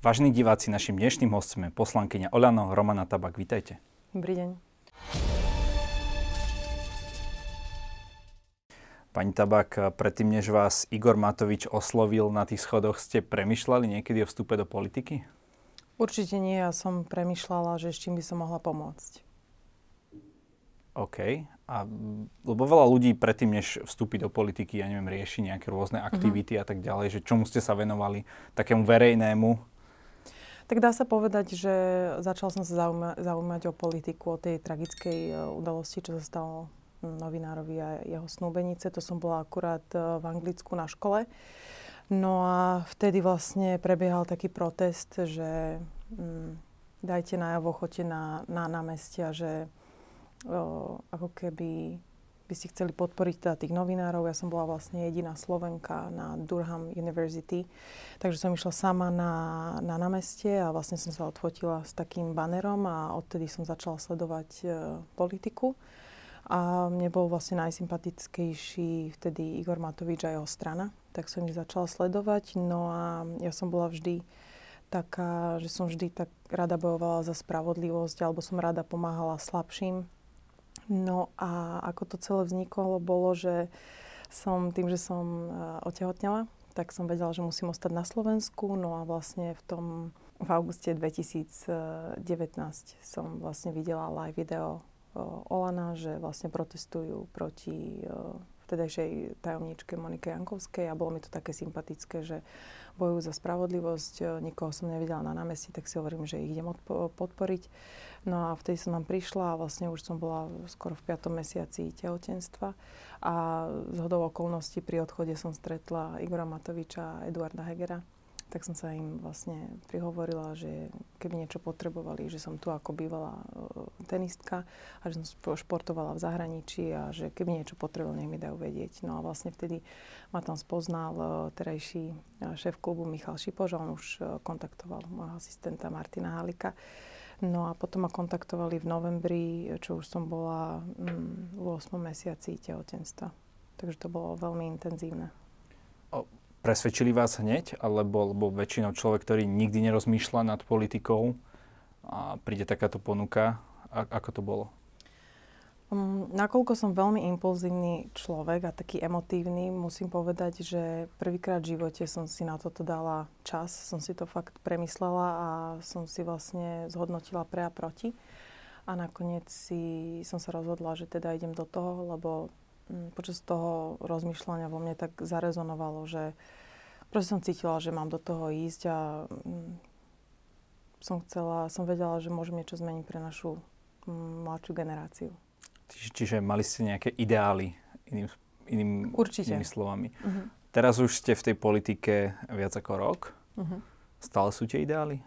Vážení diváci, našim dnešným hostom je poslankyňa Oľano Romana Tabak. Vítajte. Dobrý deň. Pani Tabak, predtým, než vás Igor Matovič oslovil na tých schodoch, ste premyšľali niekedy o vstupe do politiky? Určite nie, ja som premyšľala, že s čím by som mohla pomôcť. OK. A, lebo veľa ľudí predtým, než vstúpi do politiky, ja neviem, rieši nejaké rôzne aktivity uh-huh. a tak ďalej, že čomu ste sa venovali takému verejnému tak dá sa povedať, že začal som sa zaujíma- zaujímať o politiku, o tej tragickej uh, udalosti, čo sa stalo novinárovi a jeho snúbenice. To som bola akurát uh, v Anglicku na škole. No a vtedy vlastne prebiehal taký protest, že um, dajte najavo, choďte na, na námestia, že uh, ako keby by si chceli podporiť teda tých novinárov. Ja som bola vlastne jediná Slovenka na Durham University, takže som išla sama na, na námestie a vlastne som sa odfotila s takým banerom a odtedy som začala sledovať e, politiku. A mne bol vlastne najsympatickejší vtedy Igor Matovič a jeho strana, tak som ich začala sledovať. No a ja som bola vždy taká, že som vždy tak rada bojovala za spravodlivosť, alebo som rada pomáhala slabším No a ako to celé vzniklo, bolo, že som tým, že som uh, otehotnela, tak som vedela, že musím ostať na Slovensku. No a vlastne v tom v auguste 2019 som vlastne videla live video uh, Olana, že vlastne protestujú proti vtedajšej tajomničke Monike Jankovskej a bolo mi to také sympatické, že bojujú za spravodlivosť. Nikoho som nevidela na námestí, tak si hovorím, že ich idem odpo- podporiť. No a vtedy som tam prišla a vlastne už som bola skoro v 5. mesiaci tehotenstva a z hodou okolností pri odchode som stretla Igora Matoviča a Eduarda Hegera. Tak som sa im vlastne prihovorila, že keby niečo potrebovali, že som tu ako bývala tenistka a že som športovala v zahraničí a že keby niečo potrebovali, nech mi dajú vedieť. No a vlastne vtedy ma tam spoznal terajší šéf klubu Michal Šipož a on už kontaktoval môjho asistenta Martina Halika No a potom ma kontaktovali v novembri, čo už som bola mm, v 8 mesiaci tehotenstva. Takže to bolo veľmi intenzívne. Presvedčili vás hneď? Alebo, alebo väčšinou človek, ktorý nikdy nerozmýšľa nad politikou a príde takáto ponuka? A, ako to bolo? Um, nakoľko som veľmi impulzívny človek a taký emotívny, musím povedať, že prvýkrát v živote som si na toto dala čas, som si to fakt premyslela a som si vlastne zhodnotila pre a proti. A nakoniec si, som sa rozhodla, že teda idem do toho, lebo počas toho rozmýšľania vo mne tak zarezonovalo, že proste som cítila, že mám do toho ísť a som chcela, som vedela, že môžem niečo zmeniť pre našu mladšiu generáciu. Čiže, čiže mali ste nejaké ideály, iným, iným, Určite. inými slovami. Uh-huh. Teraz už ste v tej politike viac ako rok. Uh-huh. Stále sú tie ideály?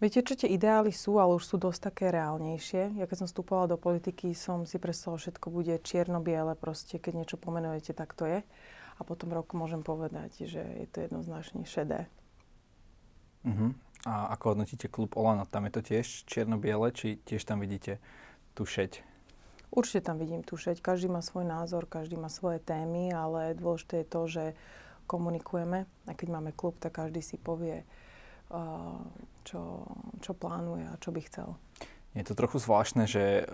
Viete, čo tie ideály sú, ale už sú dosť také reálnejšie. Ja keď som vstupovala do politiky, som si predstavila, všetko bude čierno-biele, proste keď niečo pomenujete, tak to je. A potom roku môžem povedať, že je to jednoznačne šedé. Uh-huh. A ako hodnotíte klub Olano? Tam je to tiež čierno-biele, či tiež tam vidíte tú šeť? Určite tam vidím tušeť. Každý má svoj názor, každý má svoje témy, ale dôležité je to, že komunikujeme a keď máme klub, tak každý si povie, čo, čo plánuje a čo by chcel. Je to trochu zvláštne, že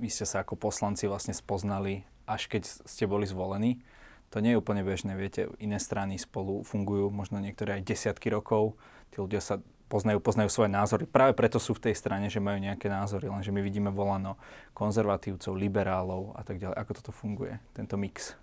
vy ste sa ako poslanci vlastne spoznali, až keď ste boli zvolení. To nie je úplne bežné, viete, iné strany spolu fungujú možno niektoré aj desiatky rokov. Tí ľudia sa poznajú, poznajú svoje názory. Práve preto sú v tej strane, že majú nejaké názory, lenže my vidíme volano konzervatívcov, liberálov a tak ďalej. Ako toto funguje, tento mix?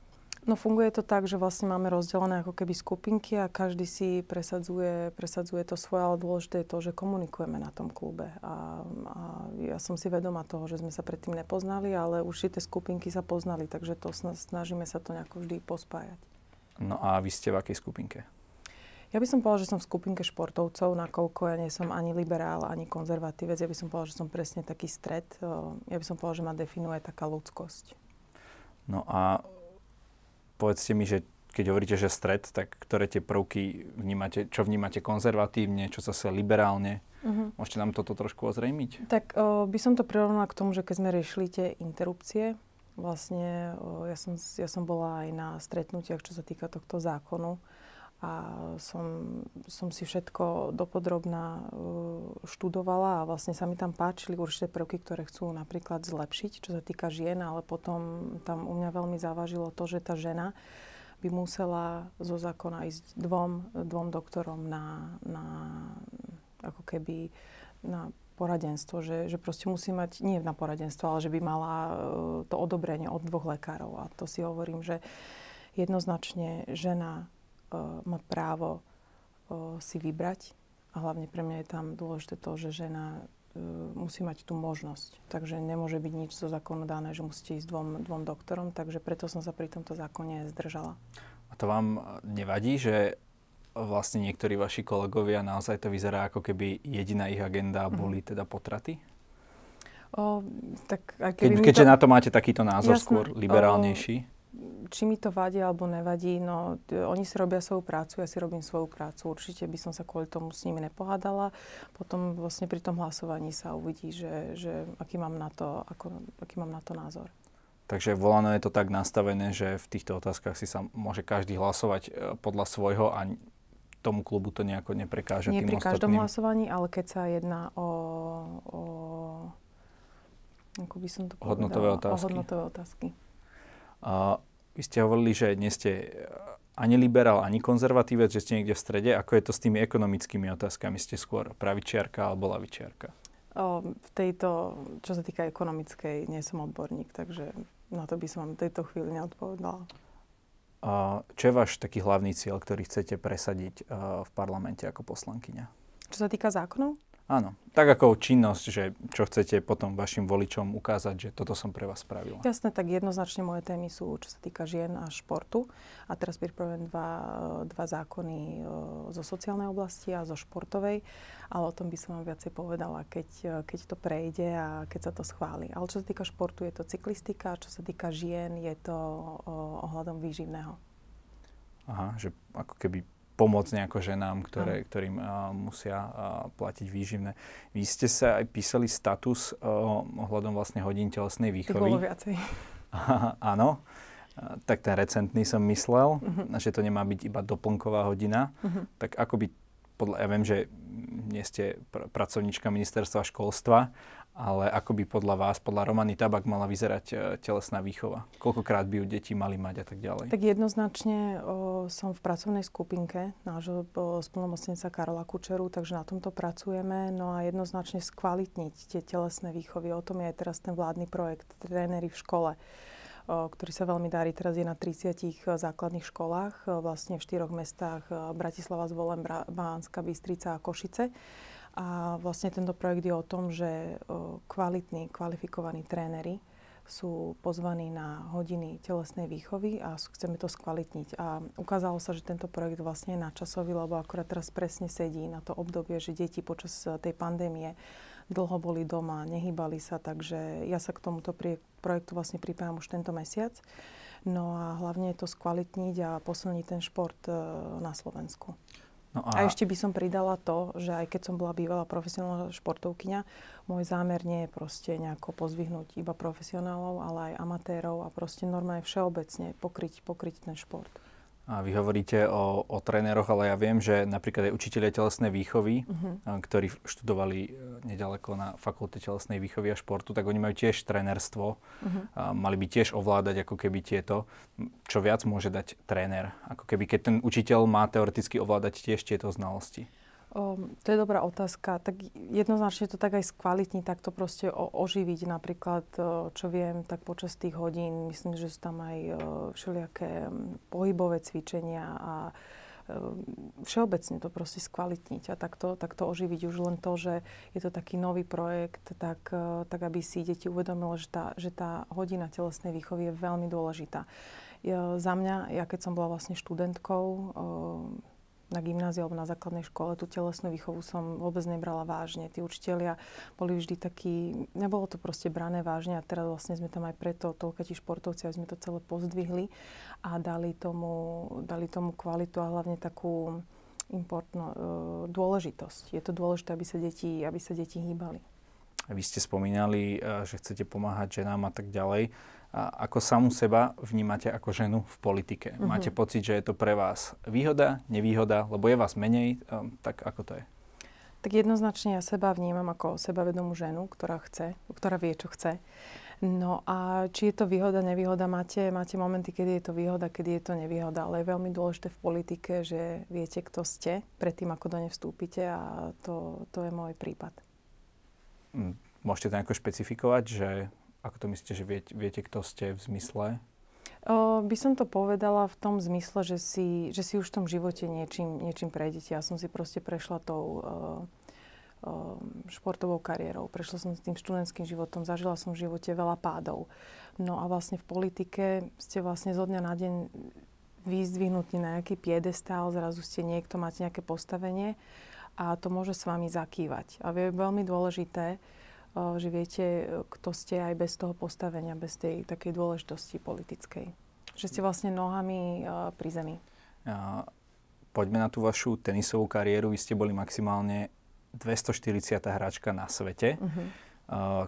No funguje to tak, že vlastne máme rozdelené ako keby skupinky a každý si presadzuje, presadzuje to svoje, ale dôležité je to, že komunikujeme na tom klube. A, a ja som si vedoma toho, že sme sa predtým nepoznali, ale určité skupinky sa poznali, takže to snažíme sa to nejako vždy pospájať. No a vy ste v akej skupinke? Ja by som povedala, že som v skupinke športovcov, nakoľko ja nie som ani liberál, ani konzervatívec. Ja by som povedala, že som presne taký stred. Ja by som povedala, že ma definuje taká ľudskosť. No a povedzte mi, že keď hovoríte, že stred, tak ktoré tie prvky vnímate, čo vnímate konzervatívne, čo zase liberálne? Uh-huh. Môžete nám toto trošku ozrejmiť? Tak o, by som to prirovnala k tomu, že keď sme riešili tie interrupcie, vlastne o, ja, som, ja som bola aj na stretnutiach, čo sa týka tohto zákonu a som, som si všetko dopodrobná uh, študovala a vlastne sa mi tam páčili určité prvky, ktoré chcú napríklad zlepšiť, čo sa týka žien, ale potom tam u mňa veľmi závažilo to, že tá žena by musela zo zákona ísť dvom, dvom doktorom na, na ako keby na poradenstvo, že, že proste musí mať, nie na poradenstvo, ale že by mala uh, to odobrenie od dvoch lekárov. A to si hovorím, že jednoznačne žena má právo uh, si vybrať a hlavne pre mňa je tam dôležité to, že žena musí mať tú možnosť. Takže nemôže byť nič zo zákonu dané, že musíte ísť dvom, dvom doktorom, takže preto som sa pri tomto zákone zdržala. A to vám nevadí, že vlastne niektorí vaši kolegovia, naozaj to vyzerá ako keby jediná ich agenda mhm. boli teda potraty? O, tak aj Keď, keďže to... na to máte takýto názor Jasné. skôr liberálnejší. O, či mi to vadí alebo nevadí, no oni si robia svoju prácu, ja si robím svoju prácu. Určite by som sa kvôli tomu s nimi nepohádala. Potom vlastne pri tom hlasovaní sa uvidí, že, že aký, mám na to, ako, aký mám na to názor. Takže volano je to tak nastavené, že v týchto otázkach si sa môže každý hlasovať e, podľa svojho a tomu klubu to nejako neprekáža Nie pri každom hlasovaní, ale keď sa jedná o, o ako by som to povedala, hodnotové otázky. O hodnotové otázky. A vy ste hovorili, že nie ste ani liberál, ani konzervatívec, že ste niekde v strede. Ako je to s tými ekonomickými otázkami? Ste skôr pravičiarka alebo lavičiarka? O, v tejto, čo sa týka ekonomickej, nie som odborník, takže na to by som vám v tejto chvíli neodpovedala. Čo je váš taký hlavný cieľ, ktorý chcete presadiť v parlamente ako poslankyňa? Čo sa týka zákonov? Áno, tak ako činnosť, že čo chcete potom vašim voličom ukázať, že toto som pre vás spravila. Jasné, tak jednoznačne moje témy sú, čo sa týka žien a športu. A teraz pripravujem dva, dva zákony e, zo sociálnej oblasti a zo športovej, ale o tom by som vám viacej povedala, keď, keď to prejde a keď sa to schváli. Ale čo sa týka športu, je to cyklistika, čo sa týka žien, je to ohľadom výživného. Aha, že ako keby pomôcť nejako ženám, ktoré, mm. ktorým uh, musia uh, platiť výživné. Vy ste sa aj písali status uh, ohľadom vlastne hodín telesnej výchovy. Tých bolo viacej. Áno. Uh, tak ten recentný som myslel, mm-hmm. že to nemá byť iba doplnková hodina. Mm-hmm. Tak ako by, podľa, ja viem, že nie ste pr- pracovníčka ministerstva školstva, ale ako by podľa vás, podľa Romany Tabak mala vyzerať e, telesná výchova? Koľkokrát by ju deti mali mať a tak ďalej? Tak jednoznačne o, som v pracovnej skupinke nášho spolnomocnenca Karola Kučeru, takže na tomto pracujeme. No a jednoznačne skvalitniť tie telesné výchovy. O tom je aj teraz ten vládny projekt Trénery v škole ktorý sa veľmi darí. Teraz je na 30 e, základných školách, e, vlastne v štyroch mestách Bratislava, Zvolen, Bánska, Bystrica a Košice. A vlastne tento projekt je o tom, že kvalitní, kvalifikovaní tréneri sú pozvaní na hodiny telesnej výchovy a chceme to skvalitniť. A ukázalo sa, že tento projekt vlastne je načasový, lebo akorát teraz presne sedí na to obdobie, že deti počas e, tej pandémie dlho boli doma, nehýbali sa, takže ja sa k tomuto projektu vlastne pripájam už tento mesiac. No a hlavne je to skvalitniť a posilniť ten šport e, na Slovensku. No a... a ešte by som pridala to, že aj keď som bola bývalá profesionálna športovkyňa, môj zámer nie je proste nejako pozvihnúť iba profesionálov, ale aj amatérov a proste normálne všeobecne pokryť, pokryť ten šport. A vy hovoríte o, o tréneroch, ale ja viem, že napríklad aj učiteľia telesnej výchovy, uh-huh. ktorí študovali e, nedaleko na fakulte telesnej výchovy a športu, tak oni majú tiež trénerstvo. Uh-huh. A mali by tiež ovládať ako keby tieto. Čo viac môže dať tréner? Ako keby keď ten učiteľ má teoreticky ovládať tiež tieto znalosti. Um, to je dobrá otázka. Tak jednoznačne to tak aj skvalitní, tak to proste o, oživiť. Napríklad, čo viem, tak počas tých hodín, myslím, že sú tam aj uh, všelijaké pohybové cvičenia a um, všeobecne to proste skvalitniť a takto, takto oživiť. Už len to, že je to taký nový projekt, tak, tak aby si deti uvedomilo, že tá, že tá hodina telesnej výchovy je veľmi dôležitá. Ja, za mňa, ja keď som bola vlastne študentkou, uh, na gymnáziu alebo na základnej škole tú telesnú výchovu som vôbec nebrala vážne. Tí učitelia boli vždy takí, nebolo to proste brané vážne a teraz vlastne sme tam aj preto, toľko tí športovci, aby sme to celé pozdvihli a dali tomu, dali tomu kvalitu a hlavne takú importnú e, dôležitosť. Je to dôležité, aby sa deti, aby sa deti hýbali. Vy ste spomínali, že chcete pomáhať ženám a tak ďalej. A ako samú seba vnímate ako ženu v politike? Uh-huh. Máte pocit, že je to pre vás výhoda, nevýhoda, lebo je vás menej, tak ako to je? Tak jednoznačne ja seba vnímam ako sebavedomú ženu, ktorá chce, ktorá vie, čo chce. No a či je to výhoda, nevýhoda, máte, máte momenty, kedy je to výhoda, kedy je to nevýhoda, ale je veľmi dôležité v politike, že viete, kto ste, predtým, ako do nej vstúpite a to, to je môj prípad. Mm, môžete to nejako špecifikovať, že ako to myslíte, že viete, viete kto ste v zmysle? O, by som to povedala v tom zmysle, že si, že si už v tom živote niečím, niečím prejdete. Ja som si proste prešla tou uh, Um, športovou kariérou. Prešla som s tým študentským životom, zažila som v živote veľa pádov. No a vlastne v politike ste vlastne zo dňa na deň vyzdvihnutí na nejaký piedestál, zrazu ste niekto, máte nejaké postavenie a to môže s vami zakývať. A je veľmi dôležité, uh, že viete, kto ste aj bez toho postavenia, bez tej takej dôležitosti politickej. Že ste vlastne nohami uh, pri zemi. A poďme na tú vašu tenisovú kariéru. Vy ste boli maximálne 240. hráčka na svete. Uh-huh.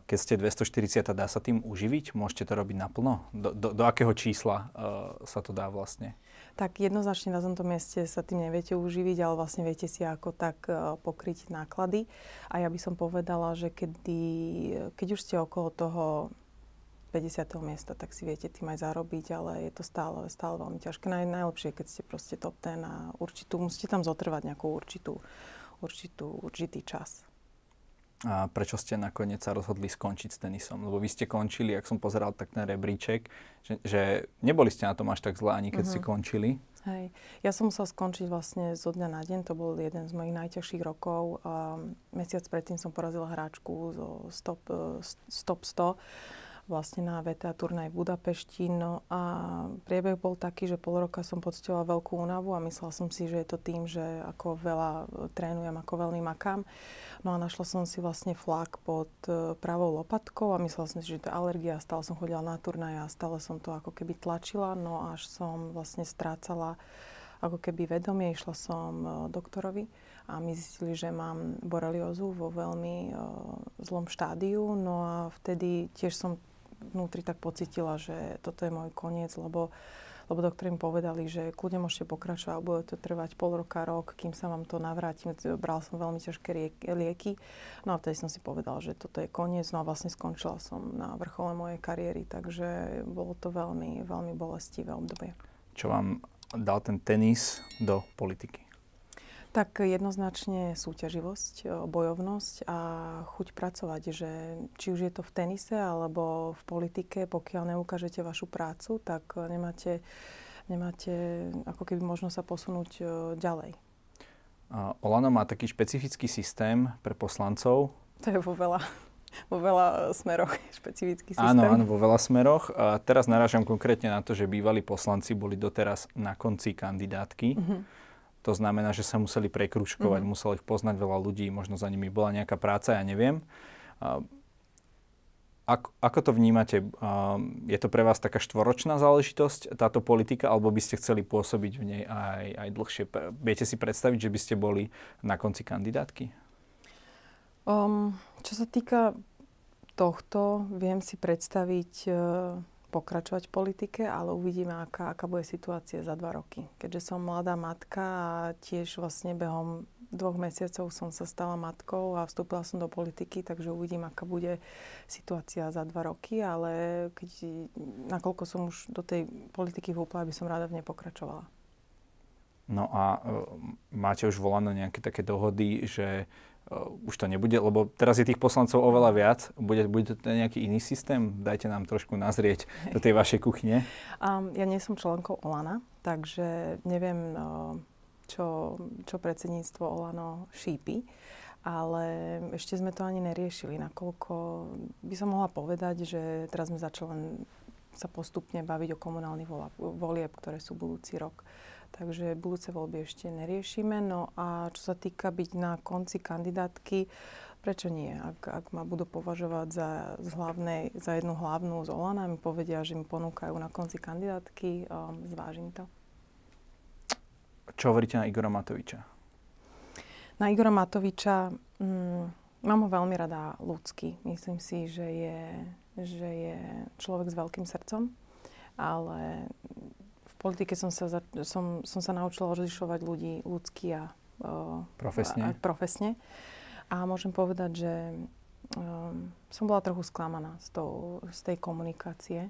Keď ste 240, dá sa tým uživiť? Môžete to robiť naplno? Do, do, do akého čísla uh, sa to dá vlastne? Tak jednoznačne na tomto mieste sa tým neviete uživiť, ale vlastne viete si ako tak uh, pokryť náklady. A ja by som povedala, že kedy, keď už ste okolo toho 50. miesta, tak si viete tým aj zarobiť, ale je to stále, stále veľmi ťažké. Naj, najlepšie, keď ste proste top ten a určitú, musíte tam zotrvať nejakú určitú určitú, určitý čas. A prečo ste nakoniec sa rozhodli skončiť s tenisom? Lebo vy ste končili, ak som pozeral tak ten rebríček, že, že neboli ste na tom až tak zle, ani keď uh-huh. ste mhm. končili. Hej. Ja som musela skončiť vlastne zo dňa na deň, to bol jeden z mojich najťažších rokov. A mesiac predtým som porazila hráčku zo stop, stop 100 vlastne na VTA turnaj v Budapešti. No a priebeh bol taký, že pol roka som pocitovala veľkú únavu a myslela som si, že je to tým, že ako veľa trénujem, ako veľmi makám. No a našla som si vlastne flak pod e, pravou lopatkou a myslela som si, že to je alergia. Stále som chodila na turnaj a stále som to ako keby tlačila. No až som vlastne strácala ako keby vedomie. Išla som e, doktorovi a my zistili, že mám boreliózu vo veľmi zlom štádiu. No a vtedy tiež som vnútri tak pocitila, že toto je môj koniec, lebo, lebo doktori mi povedali, že kľudne môžete pokračovať, bude to trvať pol roka, rok, kým sa vám to navráti. Bral som veľmi ťažké lieky. No a vtedy som si povedal, že toto je koniec. No a vlastne skončila som na vrchole mojej kariéry, takže bolo to veľmi, veľmi bolestivé obdobie. Čo vám dal ten tenis do politiky? Tak jednoznačne súťaživosť, e, bojovnosť a chuť pracovať, že či už je to v tenise alebo v politike, pokiaľ neukážete vašu prácu, tak nemáte, nemáte ako keby možno sa posunúť e, ďalej. Olano má taký špecifický systém pre poslancov. To je vo veľa, vo veľa smeroch špecifický systém. Áno, áno, vo veľa smeroch. A teraz narážam konkrétne na to, že bývalí poslanci boli doteraz na konci kandidátky. Mm-hmm to znamená, že sa museli prekručkovať, mm-hmm. muselo ich poznať veľa ľudí, možno za nimi bola nejaká práca, ja neviem. Ako, ako to vnímate? Je to pre vás taká štvoročná záležitosť, táto politika, alebo by ste chceli pôsobiť v nej aj, aj dlhšie? Viete si predstaviť, že by ste boli na konci kandidátky? Um, čo sa týka tohto, viem si predstaviť uh, pokračovať v politike, ale uvidíme, aká, aká bude situácia za dva roky. Keďže som mladá matka a tiež vlastne behom dvoch mesiacov som sa stala matkou a vstúpila som do politiky, takže uvidím, aká bude situácia za dva roky, ale keď, nakoľko som už do tej politiky vúpla, by som rada v nej pokračovala. No a uh, máte už volané nejaké také dohody, že uh, už to nebude, lebo teraz je tých poslancov oveľa viac. Bude, bude to nejaký iný systém? Dajte nám trošku nazrieť do tej vašej kuchyne. Um, ja nie som členkou Olana, takže neviem, uh, čo, čo predsedníctvo Olano šípi. Ale ešte sme to ani neriešili, nakoľko by som mohla povedať, že teraz sme začali sa postupne baviť o komunálnych volieb, ktoré sú budúci rok. Takže budúce voľby ešte neriešime. No a čo sa týka byť na konci kandidátky, prečo nie? Ak, ak ma budú považovať za, z hlavnej, za jednu hlavnú z Olana, mi povedia, že mi ponúkajú na konci kandidátky, um, zvážim to. Čo hovoríte na Igora Matoviča? Na Igora Matoviča, mm, Mám ho veľmi rada ľudský. Myslím si, že je, že je človek s veľkým srdcom, ale politike som sa, za, som, som sa naučila rozlišovať ľudí ľudský a, uh, profesne. a, a profesne. A môžem povedať, že um, som bola trochu sklamaná z, toho, z tej komunikácie,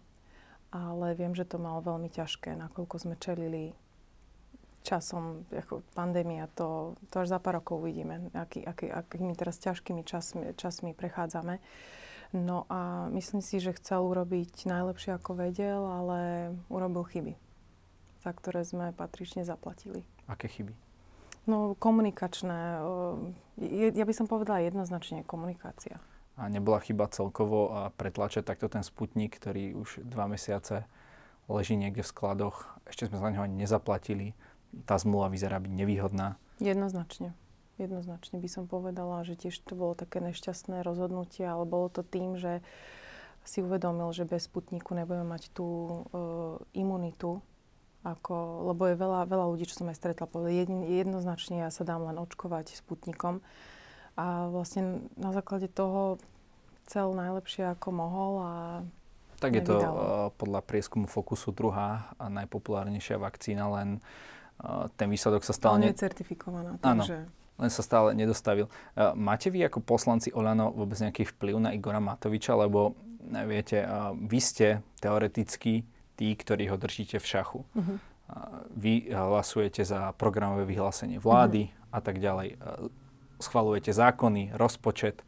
ale viem, že to malo veľmi ťažké, nakoľko sme čelili časom, ako pandémia, to, to až za pár rokov uvidíme, aký, aký, akými teraz ťažkými časmi, časmi prechádzame. No a myslím si, že chcel urobiť najlepšie, ako vedel, ale urobil chyby, za ktoré sme patrične zaplatili. Aké chyby? No, komunikačné. Ja by som povedala jednoznačne komunikácia. A nebola chyba celkovo a pretlačať takto ten sputnik, ktorý už dva mesiace leží niekde v skladoch. Ešte sme za neho ani nezaplatili tá zmluva vyzerá byť nevýhodná? Jednoznačne. Jednoznačne by som povedala, že tiež to bolo také nešťastné rozhodnutie, ale bolo to tým, že si uvedomil, že bez Sputniku nebudeme mať tú uh, imunitu, ako, lebo je veľa, veľa ľudí, čo som aj stretla, povedali, jednoznačne ja sa dám len očkovať Sputnikom. A vlastne na základe toho cel najlepšie, ako mohol a tak je to uh, podľa prieskumu Fokusu druhá a najpopulárnejšia vakcína, len ten výsledok sa stále... Ale ne... certifikovaná, takže... Áno, len sa stále nedostavil. Máte vy ako poslanci Olano vôbec nejaký vplyv na Igora Matoviča? Lebo viete, vy ste teoreticky tí, ktorí ho držíte v šachu. Uh-huh. Vy hlasujete za programové vyhlásenie vlády uh-huh. a tak ďalej. Schvalujete zákony, rozpočet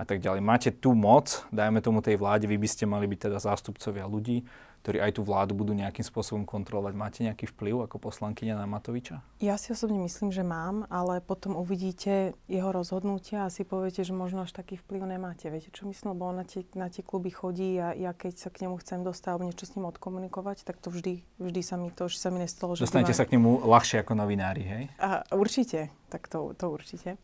a tak ďalej. Máte tú moc, dajme tomu tej vláde, vy by ste mali byť teda zástupcovia ľudí ktorí aj tú vládu budú nejakým spôsobom kontrolovať. Máte nejaký vplyv ako poslankyňa na Matoviča? Ja si osobne myslím, že mám, ale potom uvidíte jeho rozhodnutia a si poviete, že možno až taký vplyv nemáte. Viete, čo myslím? Lebo on na tie, na tie kluby chodí a ja keď sa k nemu chcem dostať alebo niečo s ním odkomunikovať, tak to vždy, vždy sa mi to, že sa mi nestalo. Že Dostanete sa k nemu ľahšie ako novinári, hej? A, určite, tak to, to určite.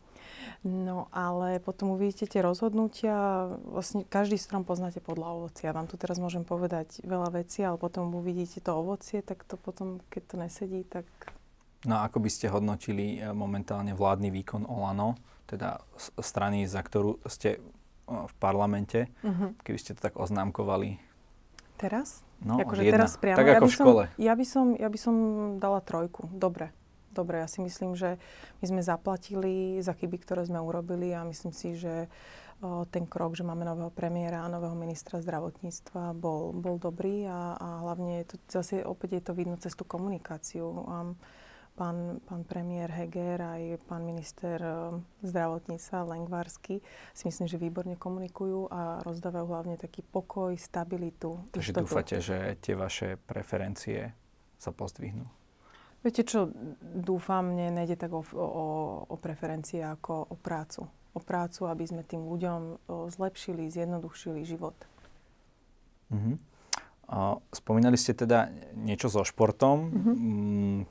No ale potom uvidíte tie rozhodnutia, vlastne každý strom poznáte podľa ovocia. Vám tu teraz môžem povedať veľa vecí, ale potom uvidíte to ovocie, tak to potom, keď to nesedí, tak... No a ako by ste hodnotili e, momentálne vládny výkon Olano, teda strany, za ktorú ste e, v parlamente, uh-huh. keby ste to tak oznámkovali? Teraz? No, akože teraz priamo. Tak ako ja v škole. Som, ja, by som, ja by som dala trojku. Dobre dobre. Ja si myslím, že my sme zaplatili za chyby, ktoré sme urobili a myslím si, že o, ten krok, že máme nového premiéra a nového ministra zdravotníctva bol, bol dobrý a, a hlavne je to, zase opäť je to vidno cez tú komunikáciu. Um, pán, pán premiér Heger aj pán minister zdravotníctva Lengvarsky si myslím, že výborne komunikujú a rozdávajú hlavne taký pokoj, stabilitu. Takže dúfate, že tie vaše preferencie sa pozdvihnú? Viete čo, dúfam, mne nejde tak o, o, o preferencie ako o prácu. O prácu, aby sme tým ľuďom zlepšili, zjednodušili život. Uh-huh. spomínali ste teda niečo so športom. Uh-huh.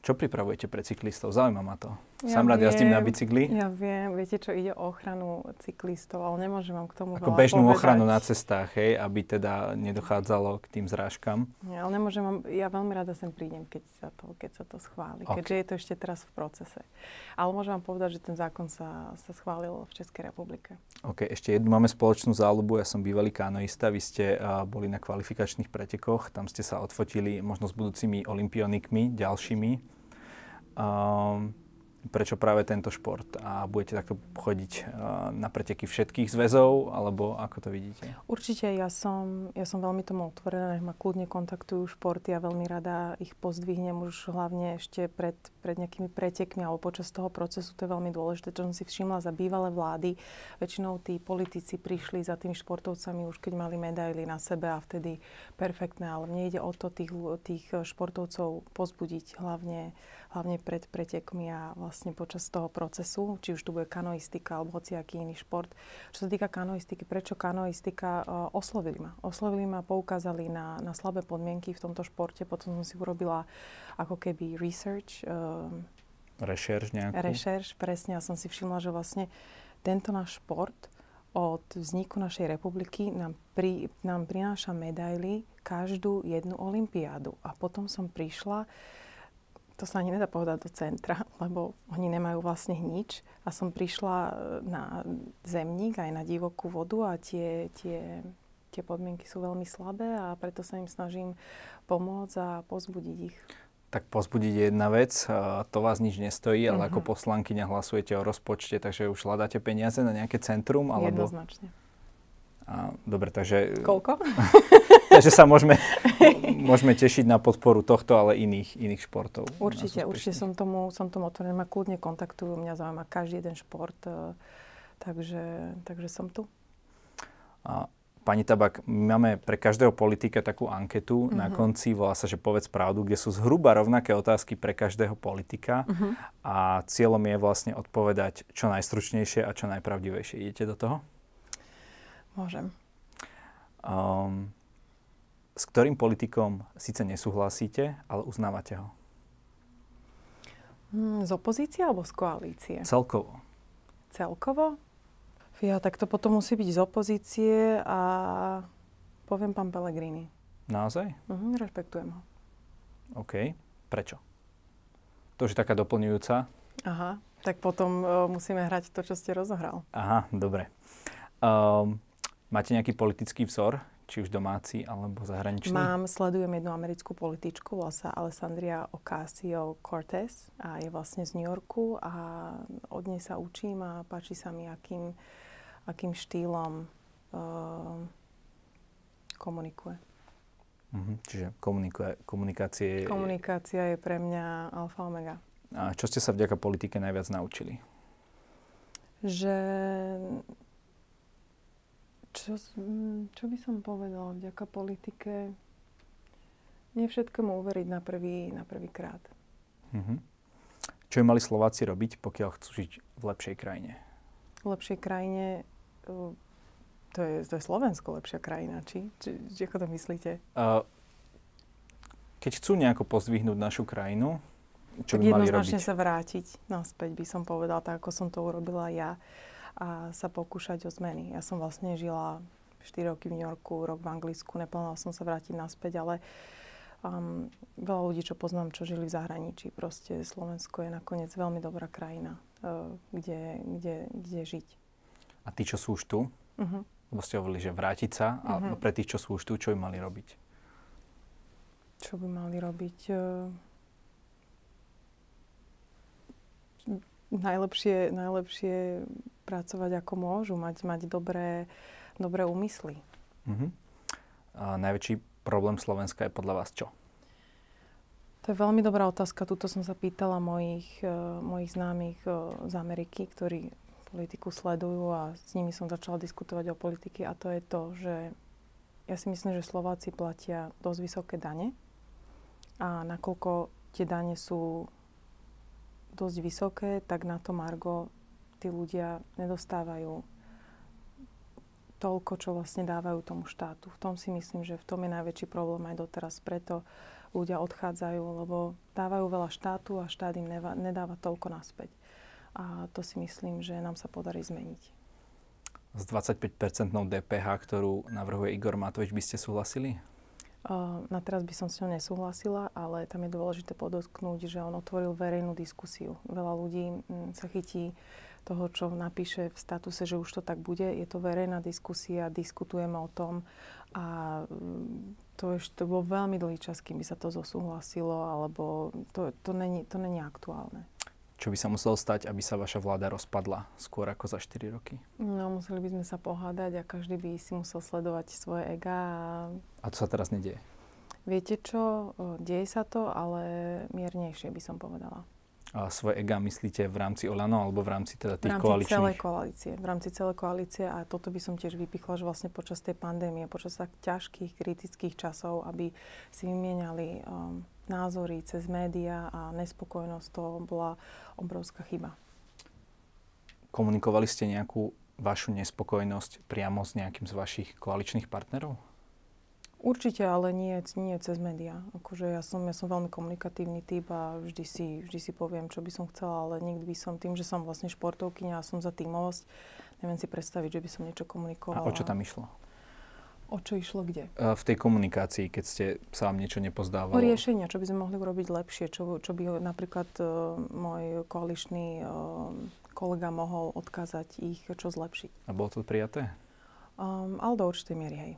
Čo pripravujete pre cyklistov? Zaujíma ma to. Ja Sám rád jazdím na bicykli. Ja viem, viete čo, ide o ochranu cyklistov, ale nemôžem vám k tomu Ako bežnú povedať. ochranu na cestách, hej, aby teda nedochádzalo k tým zrážkam. Ja, ale nemôžem vám, ja veľmi rada sem prídem, keď sa to, keď sa to schváli, okay. keďže je to ešte teraz v procese. Ale môžem vám povedať, že ten zákon sa, sa schválil v Českej republike. OK, ešte jednu máme spoločnú záľubu. Ja som bývalý kanoista, vy ste uh, boli na kvalifikačných pretekoch, tam ste sa odfotili možno s budúcimi olimpionikmi, ďalšími Um, prečo práve tento šport a budete takto chodiť uh, na preteky všetkých zväzov, alebo ako to vidíte? Určite, ja som, ja som veľmi tomu otvorená, nech ma kľudne kontaktujú športy a veľmi rada ich pozdvihnem už hlavne ešte pred, pred nejakými pretekmi alebo počas toho procesu, to je veľmi dôležité, čo som si všimla za bývalé vlády. Väčšinou tí politici prišli za tými športovcami už keď mali medaily na sebe a vtedy perfektné, ale mne ide o to tých, tých športovcov pozbudiť hlavne, hlavne pred pretekmi a vlastne vlastne počas toho procesu, či už tu bude kanoistika alebo hociaký iný šport. Čo sa týka kanoistiky, prečo kanoistika? Uh, oslovili ma. Oslovili ma, poukázali na, na slabé podmienky v tomto športe. Potom som si urobila ako keby research. Uh, rešerš nejakú? Rešerš, presne. A som si všimla, že vlastne tento náš šport od vzniku našej republiky nám, pri, nám prináša medaily každú jednu olympiádu. A potom som prišla to sa ani nedá povedať do centra, lebo oni nemajú vlastne nič. A som prišla e, na zemník aj na divokú vodu a tie, tie, tie podmienky sú veľmi slabé a preto sa im snažím pomôcť a pozbudiť ich. Tak pozbudiť je jedna vec, to vás nič nestojí, ale uh-huh. ako poslankyňa hlasujete o rozpočte, takže už hľadáte peniaze na nejaké centrum? Alebo... Jednoznačne. A, dobre, takže... Koľko? takže sa môžeme, môžeme tešiť na podporu tohto, ale iných, iných športov. Určite, určite som tomu, som tomu otvorený. Ma kľudne kontaktujú, mňa zaujíma každý jeden šport, e, takže, takže som tu. A, pani Tabak, my máme pre každého politika takú anketu uh-huh. na mhm. konci, volá sa, že povedz pravdu, kde sú zhruba rovnaké otázky pre každého politika uh-huh. a cieľom je vlastne odpovedať čo najstručnejšie a čo najpravdivejšie. Idete do toho? Môžem. Um, s ktorým politikom síce nesúhlasíte, ale uznávate ho? Hmm, z opozície alebo z koalície? Celkovo. Celkovo? Ja, tak to potom musí byť z opozície a poviem pán Pellegrini. Naozaj? Mhm, rešpektujem ho. OK. Prečo? To už je taká doplňujúca. Aha, tak potom uh, musíme hrať to, čo ste rozohral. Aha, dobre. Um, Máte nejaký politický vzor, či už domáci alebo zahraničný? Mám, sledujem jednu americkú političku, volá sa Alessandria Ocasio-Cortez a je vlastne z New Yorku a od nej sa učím a páči sa mi, akým, akým štýlom uh, komunikuje. Uh-huh, čiže komunikuje, komunikácie... Komunikácia je pre mňa alfa omega. A čo ste sa vďaka politike najviac naučili? Že čo, čo by som povedala vďaka politike? Nie všetkému uveriť na prvý, na prvý krát. Mm-hmm. Čo by mali Slováci robiť, pokiaľ chcú žiť v lepšej krajine? V lepšej krajine, to je, to je Slovensko lepšia krajina, či? Či, či ako to myslíte? Uh, keď chcú nejako pozdvihnúť našu krajinu, čo tak by mali robiť? sa vrátiť naspäť, by som povedala, tak ako som to urobila ja a sa pokúšať o zmeny. Ja som vlastne žila 4 roky v New Yorku, rok v Anglicku, neplánovala som sa vrátiť naspäť, ale um, veľa ľudí, čo poznám, čo žili v zahraničí, proste Slovensko je nakoniec veľmi dobrá krajina, uh, kde, kde, kde žiť. A tí, čo sú už tu, uh-huh. lebo ste hovorili, že vrátiť sa, uh-huh. a mhm. pre tých, čo sú už tu, čo by mali robiť? Čo by mali robiť? Uh, najlepšie, najlepšie pracovať ako môžu, mať, mať dobré, dobré úmysly. Uh-huh. A najväčší problém Slovenska je podľa vás čo? To je veľmi dobrá otázka. Tuto som sa pýtala mojich, uh, mojich známych uh, z Ameriky, ktorí politiku sledujú a s nimi som začala diskutovať o politike a to je to, že ja si myslím, že Slováci platia dosť vysoké dane a nakoľko tie dane sú dosť vysoké, tak na to Margo tí ľudia nedostávajú toľko, čo vlastne dávajú tomu štátu. V tom si myslím, že v tom je najväčší problém aj doteraz. Preto ľudia odchádzajú, lebo dávajú veľa štátu a štát im nedáva toľko naspäť. A to si myslím, že nám sa podarí zmeniť. S 25-percentnou DPH, ktorú navrhuje Igor Matovič, by ste súhlasili? Na teraz by som s ňou nesúhlasila, ale tam je dôležité podotknúť, že on otvoril verejnú diskusiu. Veľa ľudí mm, sa chytí toho, čo napíše v statuse, že už to tak bude. Je to verejná diskusia, diskutujeme o tom a mm, to, ešte, bol veľmi dlhý čas, kým by sa to zosúhlasilo, alebo to, to, není, to není aktuálne. Čo by sa muselo stať, aby sa vaša vláda rozpadla skôr ako za 4 roky? No, museli by sme sa pohádať a každý by si musel sledovať svoje ega. A, a to sa teraz nedieje? Viete čo, deje sa to, ale miernejšie by som povedala. Svoje ega myslíte v rámci Olano alebo v rámci teda tých v rámci koaličných? celej koalície. V rámci celej koalície a toto by som tiež vypichla, že vlastne počas tej pandémie, počas tak ťažkých, kritických časov, aby si vymieniali um, názory cez médiá a nespokojnosť, to bola obrovská chyba. Komunikovali ste nejakú vašu nespokojnosť priamo s nejakým z vašich koaličných partnerov? Určite, ale nie, nie cez médiá. Akože ja som, ja som veľmi komunikatívny typ a vždy si, vždy si poviem, čo by som chcela, ale nikdy by som, tým, že som vlastne športovkyňa a som za tímovosť, neviem si predstaviť, že by som niečo komunikovala. A o čo tam išlo? O čo išlo kde? V tej komunikácii, keď ste sa vám niečo nepozdávalo. O riešenia, čo by sme mohli urobiť lepšie, čo, čo by napríklad uh, môj koaličný uh, kolega mohol odkázať ich, čo zlepšiť. A bolo to prijaté? Um, ale do určitej miery, hej.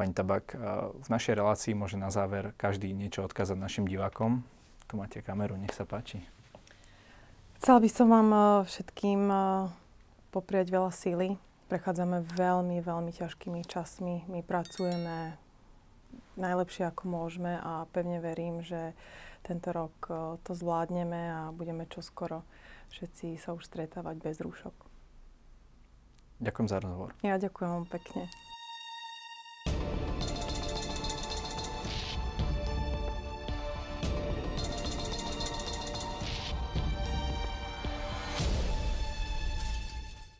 Pani Tabak, v našej relácii môže na záver každý niečo odkázať našim divákom. Tu máte kameru, nech sa páči. Chcela by som vám všetkým popriať veľa síly, prechádzame veľmi, veľmi ťažkými časmi. My pracujeme najlepšie, ako môžeme a pevne verím, že tento rok e, to zvládneme a budeme čoskoro všetci sa už stretávať bez rúšok. Ďakujem za rozhovor. Ja ďakujem vám pekne.